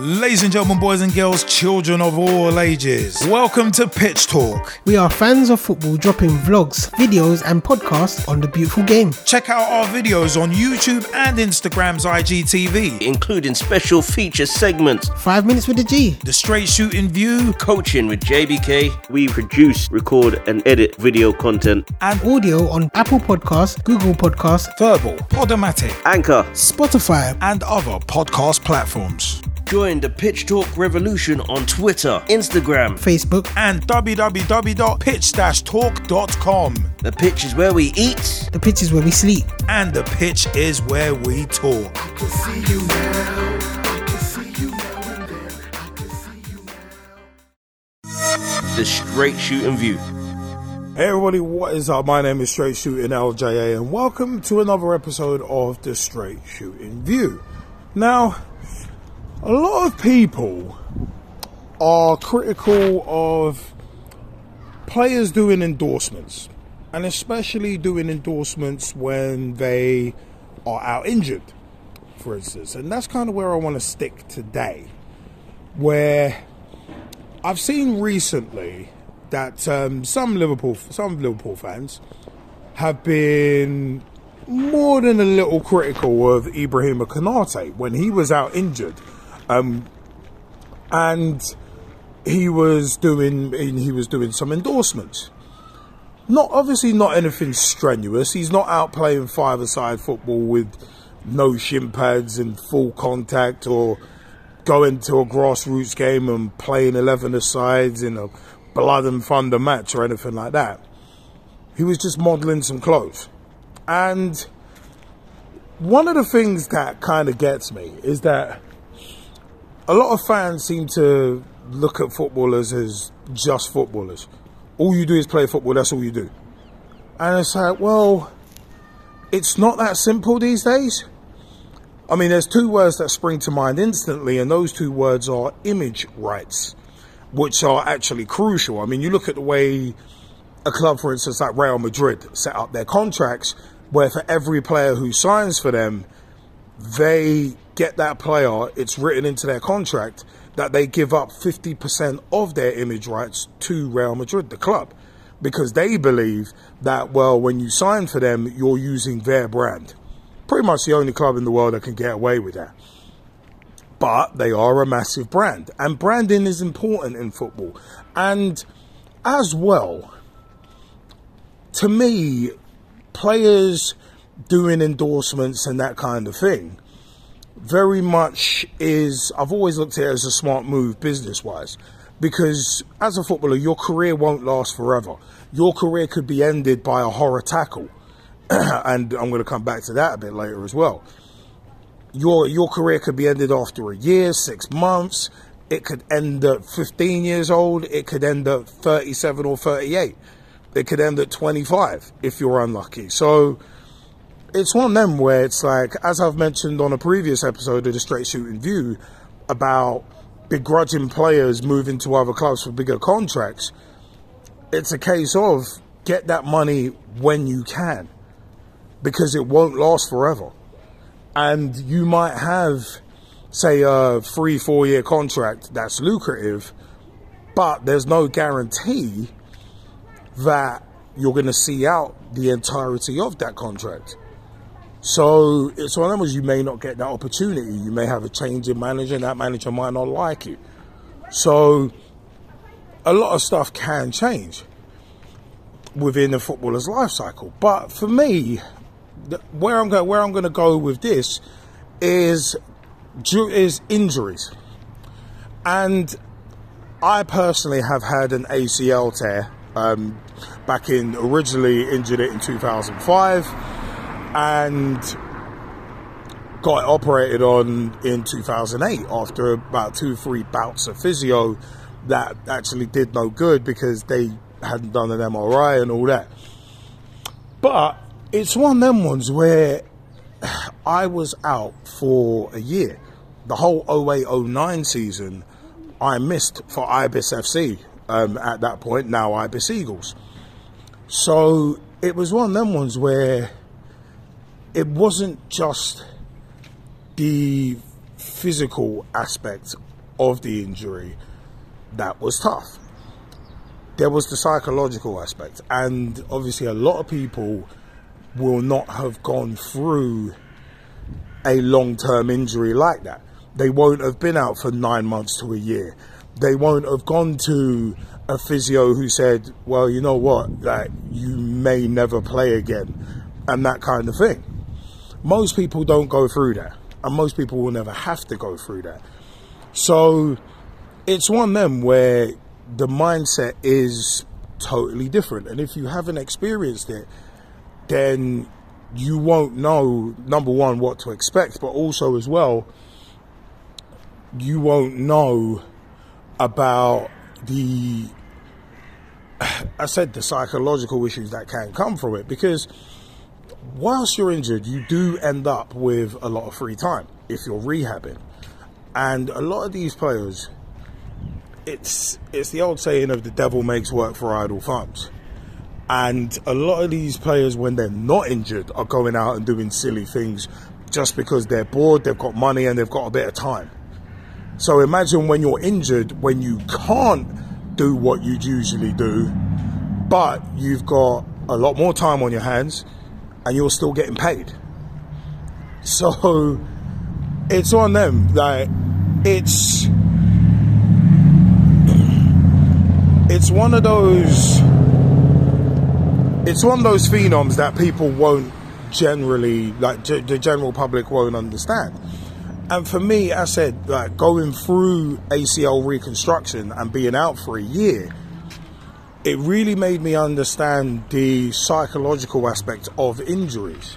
Ladies and gentlemen, boys and girls, children of all ages, welcome to Pitch Talk. We are fans of football dropping vlogs, videos, and podcasts on the beautiful game. Check out our videos on YouTube and Instagram's IGTV. including special feature segments, Five minutes with the G. The Straight Shooting View coaching with JBK. We produce, record, and edit video content. and Audio on Apple Podcasts, Google Podcasts, Vurbl, Podomatic, Anchor. Spotify. and other podcast platforms. Join the Pitch Talk revolution on Twitter, Instagram. Facebook. And www.pitch-talk.com. The pitch is where we eat. The pitch is where we sleep. And the pitch is where we talk. The straight shooting view. Hey everybody, what is up? My name is Straight Shooting LJA and welcome to another episode of the Straight Shooting View. Now, a lot of people are critical of players doing endorsements and especially doing endorsements when they are out injured, for instance. And that's kind of where I want to stick today, where I've seen recently that um, some Liverpool some Liverpool fans have been more than a little critical of Ibrahim Konate when he was out injured, um, and he was doing he was doing some endorsements. Not obviously not anything strenuous. He's not out playing five-a-side football with no shin pads and full contact or going to a grassroots game and playing 11 asides in a blood and thunder match or anything like that. He was just modelling some clothes. And one of the things that kind of gets me is that a lot of fans seem to look at footballers as just footballers. All you do is play football, that's all you do. And it's like, well, it's not that simple these days. I mean, there's two words that spring to mind instantly, and those two words are image rights, which are actually crucial. I mean, you look at the way a club, for instance, like Real Madrid, set up their contracts, where for every player who signs for them, they get that player, it's written into their contract that they give up 50% of their image rights to Real Madrid, the club, because they believe that, well, when you sign for them, you're using their brand pretty much the only club in the world that can get away with that. But they are a massive brand, and branding is important in football. And as well, to me, players doing endorsements and that kind of thing very much is, I've always looked at it as a smart move business wise. Because as a footballer, your career won't last forever. Your career could be ended by a horror tackle and I'm going to come back to that a bit later as well. Your your career could be ended after a year, six months. It could end at 15 years old. It could end at 37 or 38. It could end at 25 if you're unlucky. So it's one of them where it's like, as I've mentioned on a previous episode of the Straight Shooting View about begrudging players moving to other clubs for bigger contracts. It's a case of get that money when you can because it won't last forever. And you might have, say, a three, four year contract that's lucrative, but there's no guarantee that you're going to see out the entirety of that contract. So it's one of as you may not get that opportunity. You may have a change in manager, and that manager might not like you. So a lot of stuff can change within a footballer's life cycle. But for me, where I'm going, where I'm going to go with this is is injuries, and I personally have had an ACL tear. Um, back in originally injured it in 2005, and got operated on in 2008 after about two, three bouts of physio that actually did no good because they hadn't done an MRI and all that. But it's one of them ones where I was out for a year. The whole 08 09 season, I missed for Ibis FC um, at that point, now Ibis Eagles. So it was one of them ones where it wasn't just the physical aspect of the injury that was tough. There was the psychological aspect, and obviously, a lot of people will not have gone through a long term injury like that. They won't have been out for nine months to a year. They won't have gone to a physio who said, well, you know what, that you may never play again, and that kind of thing. Most people don't go through that, and most people will never have to go through that. So it's one of them where the mindset is totally different. And if you haven't experienced it, then you won't know, number one, what to expect, but also as well, you won't know about the I said the psychological issues that can come from it because whilst you're injured, you do end up with a lot of free time if you're rehabbing. And a lot of these players, it's it's the old saying of the devil makes work for idle thumbs. And a lot of these players, when they're not injured, are going out and doing silly things just because they're bored, they've got money, and they've got a bit of time. So imagine when you're injured, when you can't do what you'd usually do, but you've got a lot more time on your hands and you're still getting paid. So it's on them. Like it's it's one of those it's one of those phenoms that people won't generally like the general public won't understand and for me, I said, like going through ACL reconstruction and being out for a year, it really made me understand the psychological aspect of injuries.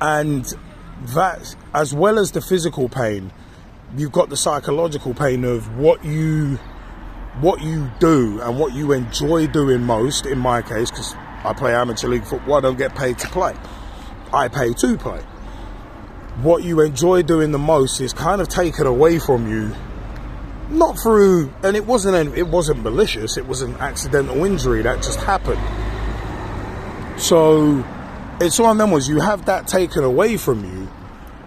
And that, as well as the physical pain, you've got the psychological pain of what you what you do and what you enjoy doing most. In my case, because I play amateur league football, I don't get paid to play. I pay to play what you enjoy doing the most is kind of taken away from you not through and it wasn't it wasn't malicious it was an accidental injury that just happened so it's one of them was you have that taken away from you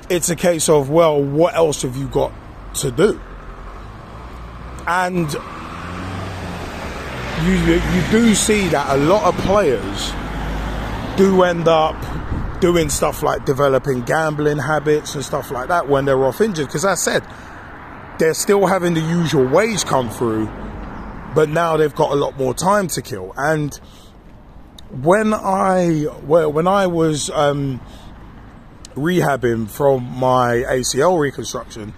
it's a case of well what else have you got to do and you you do see that a lot of players do end up doing stuff like developing gambling habits and stuff like that when they're off injured. Because I said, they're still having the usual wage come through, but now they've got a lot more time to kill. And when I well, when I was um, rehabbing from my ACL reconstruction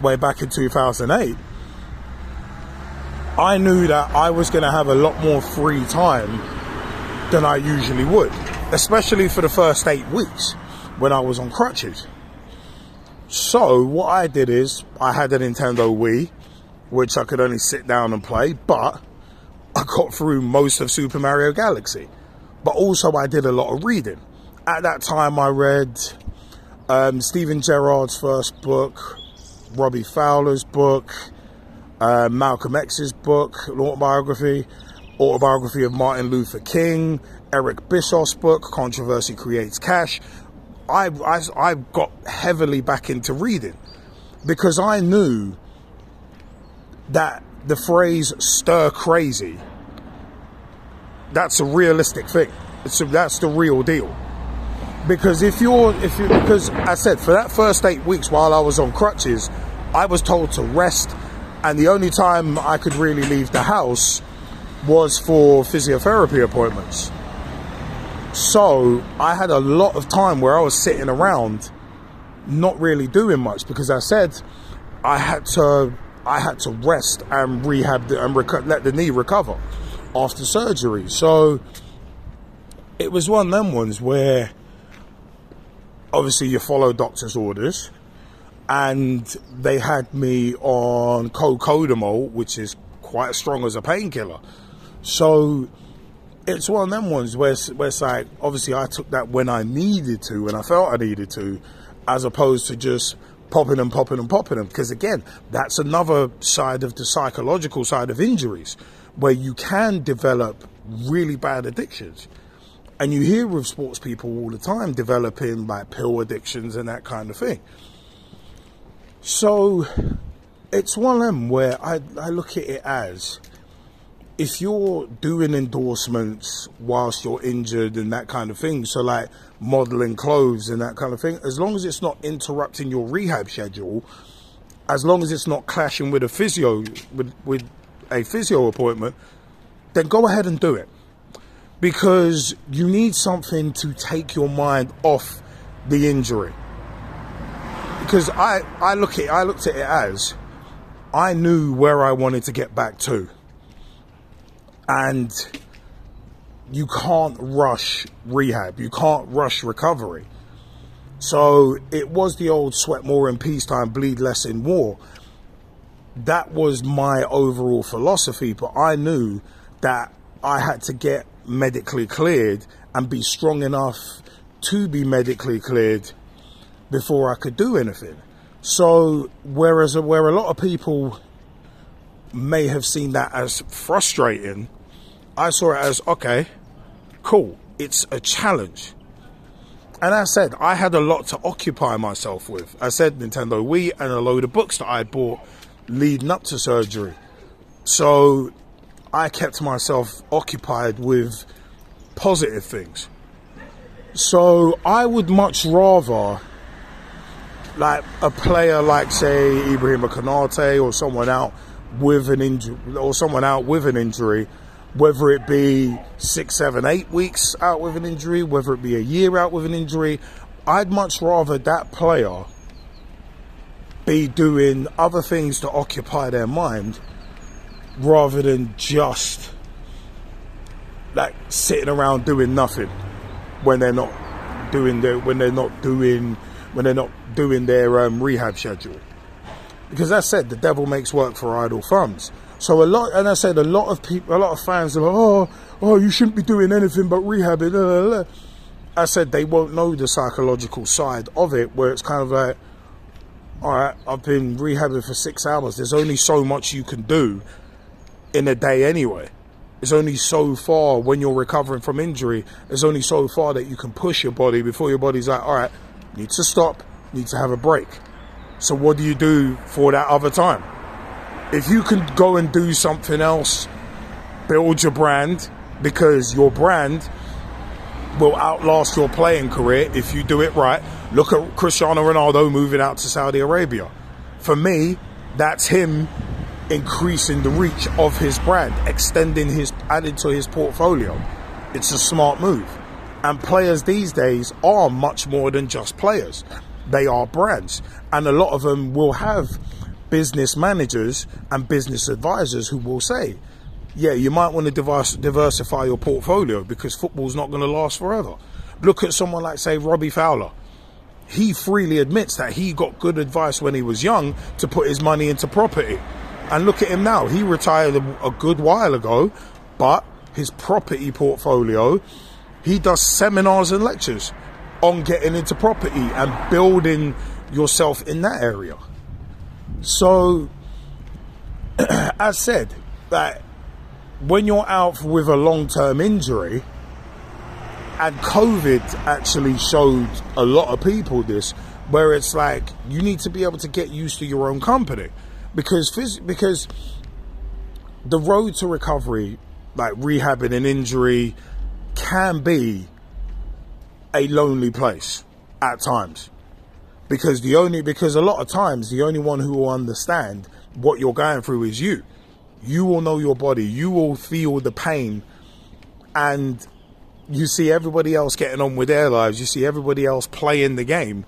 way back in 2008, I knew that I was going to have a lot more free time than I usually would especially for the first eight weeks when I was on crutches. So what I did is I had a Nintendo Wii, which I could only sit down and play, but I got through most of Super Mario Galaxy. But also I did a lot of reading. At that time I read um, Steven Gerrard's first book, Robbie Fowler's book, uh, Malcolm X's book, autobiography, autobiography of Martin Luther King, Eric Bischoff's book, Controversy Creates Cash, I, I, I got heavily back into reading because I knew that the phrase stir crazy, that's a realistic thing. A, that's the real deal. Because if you're, if you, because I said for that first eight weeks while I was on crutches, I was told to rest, and the only time I could really leave the house was for physiotherapy appointments. So I had a lot of time where I was sitting around not really doing much because I said I had to I had to rest and rehab the, and reco- let the knee recover after surgery. So it was one of them ones where obviously you follow doctor's orders and they had me on co-codamol, which is quite as strong as a painkiller. So it's one of them ones where, where it's like, obviously, I took that when I needed to, when I felt I needed to, as opposed to just popping and popping and popping them. Because again, that's another side of the psychological side of injuries, where you can develop really bad addictions. And you hear with sports people all the time developing like pill addictions and that kind of thing. So it's one of them where I, I look at it as if you're doing endorsements whilst you're injured and that kind of thing, so like modeling clothes and that kind of thing, as long as it's not interrupting your rehab schedule, as long as it's not clashing with a physio with with a physio appointment, then go ahead and do it. Because you need something to take your mind off the injury. Because I, I look at I looked at it as I knew where I wanted to get back to. And you can't rush rehab. You can't rush recovery. So it was the old sweat more in peacetime, bleed less in war. That was my overall philosophy, but I knew that I had to get medically cleared and be strong enough to be medically cleared before I could do anything. So whereas where a lot of people may have seen that as frustrating, I saw it as okay, cool. It's a challenge. And I said, I had a lot to occupy myself with. I said Nintendo Wii and a load of books that I bought leading up to surgery. So I kept myself occupied with positive things. So I would much rather like a player like say Ibrahim Konate or someone out with an injury or someone out with an injury whether it be six, seven, eight weeks out with an injury, whether it be a year out with an injury, I'd much rather that player be doing other things to occupy their mind rather than just like sitting around doing nothing when they're not doing their when they're not doing when they're not doing their um, rehab schedule. Because I said, the devil makes work for idle thumbs. So a lot, and I said a lot of people, a lot of fans are like, oh, oh, you shouldn't be doing anything but rehabbing. Blah, blah, blah. I said they won't know the psychological side of it, where it's kind of like, all right, I've been rehabbing for six hours. There's only so much you can do in a day anyway. It's only so far when you're recovering from injury. It's only so far that you can push your body before your body's like, all right, need to stop, need to have a break. So what do you do for that other time? If you can go and do something else, build your brand because your brand will outlast your playing career if you do it right. Look at Cristiano Ronaldo moving out to Saudi Arabia. For me, that's him increasing the reach of his brand, extending his added to his portfolio. It's a smart move. And players these days are much more than just players. They are brands. And a lot of them will have business managers and business advisors who will say, yeah, you might want to diversify your portfolio because football's not going to last forever. Look at someone like, say, Robbie Fowler. He freely admits that he got good advice when he was young to put his money into property. And look at him now. He retired a, good while ago, but his property portfolio, he does seminars and lectures on getting into property and building yourself in that area. So, as said, that when you're out with a long term injury, and COVID actually showed a lot of people this, where it's like you need to be able to get used to your own company, because phys- because the road to recovery, like rehabbing an injury, can be a lonely place at times because the only because a lot of times the only one who will understand what you're going through is you. You will know your body. You will feel the pain. And you see everybody else getting on with their lives. You see everybody else playing the game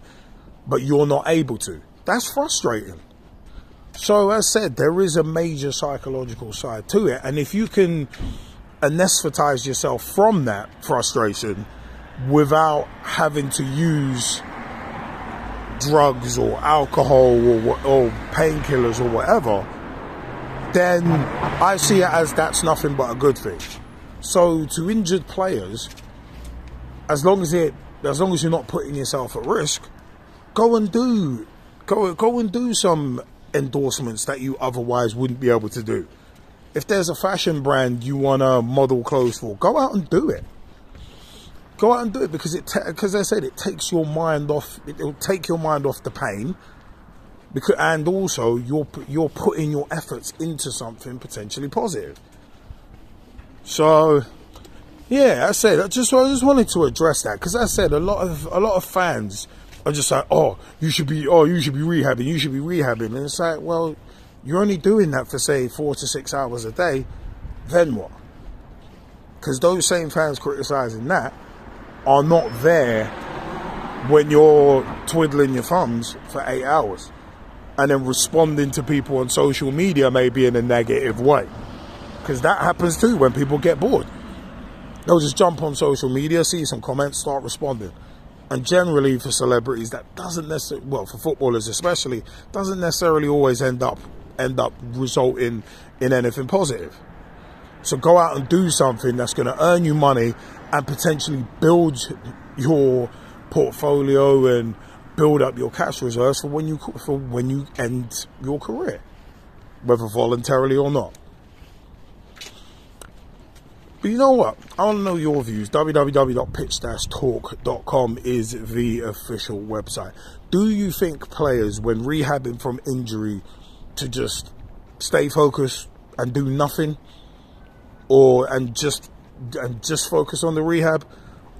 but you're not able to. That's frustrating. So as I said there is a major psychological side to it. And if you can anesthetize yourself from that frustration without having to use drugs or alcohol or, or painkillers or whatever, then I see it as that's nothing but a good thing. So to injured players, as long as it, as long as you're not putting yourself at risk, go and do, go go and do some endorsements that you otherwise wouldn't be able to do. If there's a fashion brand you want to model clothes for, go out and do it. Go out and do it because it because ta- I said it takes your mind off. It will take your mind off the pain, because and also you're you're putting your efforts into something potentially positive. So, yeah, I said I just I just wanted to address that because I said a lot of a lot of fans are just like, oh, you should be oh you should be rehabbing, you should be rehabbing, and it's like, well, you're only doing that for say four to six hours a day, then what? Because those same fans criticizing that are not there when you're twiddling your thumbs for eight hours and then responding to people on social media maybe in a negative way. Because that happens too when people get bored. They'll just jump on social media, see some comments, start responding. And generally, for celebrities, that doesn't necessarily, well, for footballers especially, doesn't necessarily always end up end up resulting in anything positive. So go out and do something that's going to earn you money and potentially build your portfolio and build up your cash reserves for when you for when you end your career, whether voluntarily or not. But you know what? I want to know your views. www.pitch-talk.com is the official website. Do you think players, when rehabbing from injury, to just stay focused and do nothing, or and just and uh, just focus on the rehab,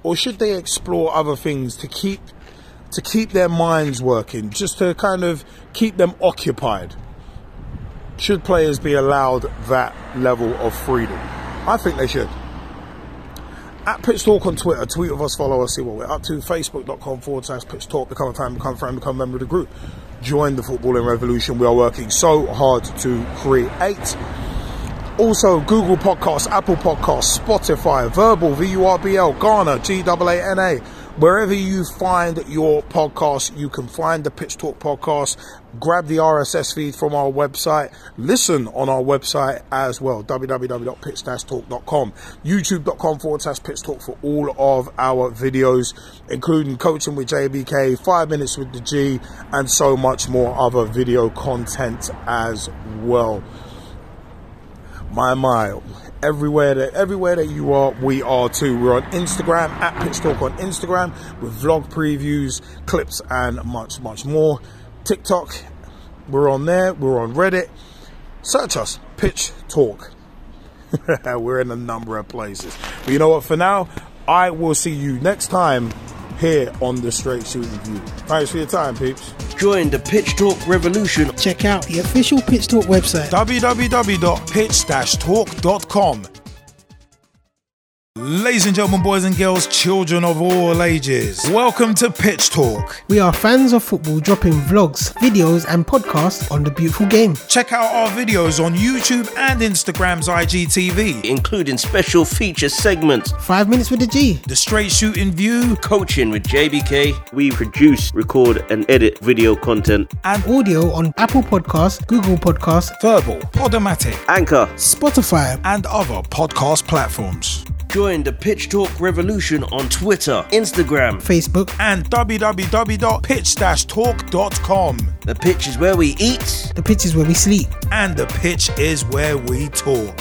or should they explore other things to keep to keep their minds working, just to kind of keep them occupied? Should players be allowed that level of freedom? I think they should. At Pitch Talk on Twitter, tweet with us, follow us, see what we're up to. Facebook.com forward slash Pitch Talk, become a fan, become a friend, become a member of the group. Join the footballing revolution. We are working so hard to create. Also, Google Podcasts, Apple Podcasts, Spotify, Vurbl, V-U-R-B-L, Gaana, G-A-A-N-A. Wherever you find your podcast, you can find the Pitch Talk podcast. Grab the RSS feed from our website. Listen on our website as well, www.pitch-talk.com. YouTube.com forward slash Pitch Talk for all of our videos, including coaching with JBK, five minutes with the G, and so much more other video content as well my mile. Everywhere that everywhere that you are, we are too. We're on Instagram at Pitch Talk on Instagram with vlog previews, clips, and much, much more. TikTok, we're on there. We're on Reddit. Search us, Pitch Talk. we're in a number of places. But you know what? For now, I will see you next time here on the Straight Shooting View. Thanks for your time, peeps. Join the Pitch Talk revolution. Check out the official Pitch Talk website. www.pitch-talk.com. Ladies and gentlemen, boys and girls, children of all ages, welcome to Pitch Talk. We are fans of football dropping vlogs, videos, and podcasts on the beautiful game. Check out our videos on YouTube and Instagram's IGTV. including special feature segments, Five minutes with the G. The Straight Shooting View coaching with JBK. We produce, record, and edit video content. and Audio on Apple Podcasts, Google Podcasts, Vurbl, Podomatic, Anchor. Spotify. and other podcast platforms. Join the Pitch Talk revolution on Twitter, Instagram. Facebook, And www.pitch-talk.com. The pitch is where we eat. the pitch is where we sleep. And the pitch is where we talk.